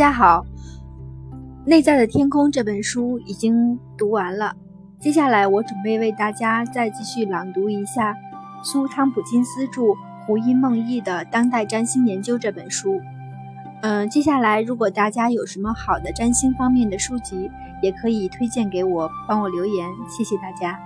大家好，内在的天空这本书已经读完了，接下来我准备为大家再继续朗读一下苏汤普金斯著《胡因梦忆的当代占星研究》这本书。嗯，接下来如果大家有什么好的占星方面的书籍，也可以推荐给我，帮我留言，谢谢大家。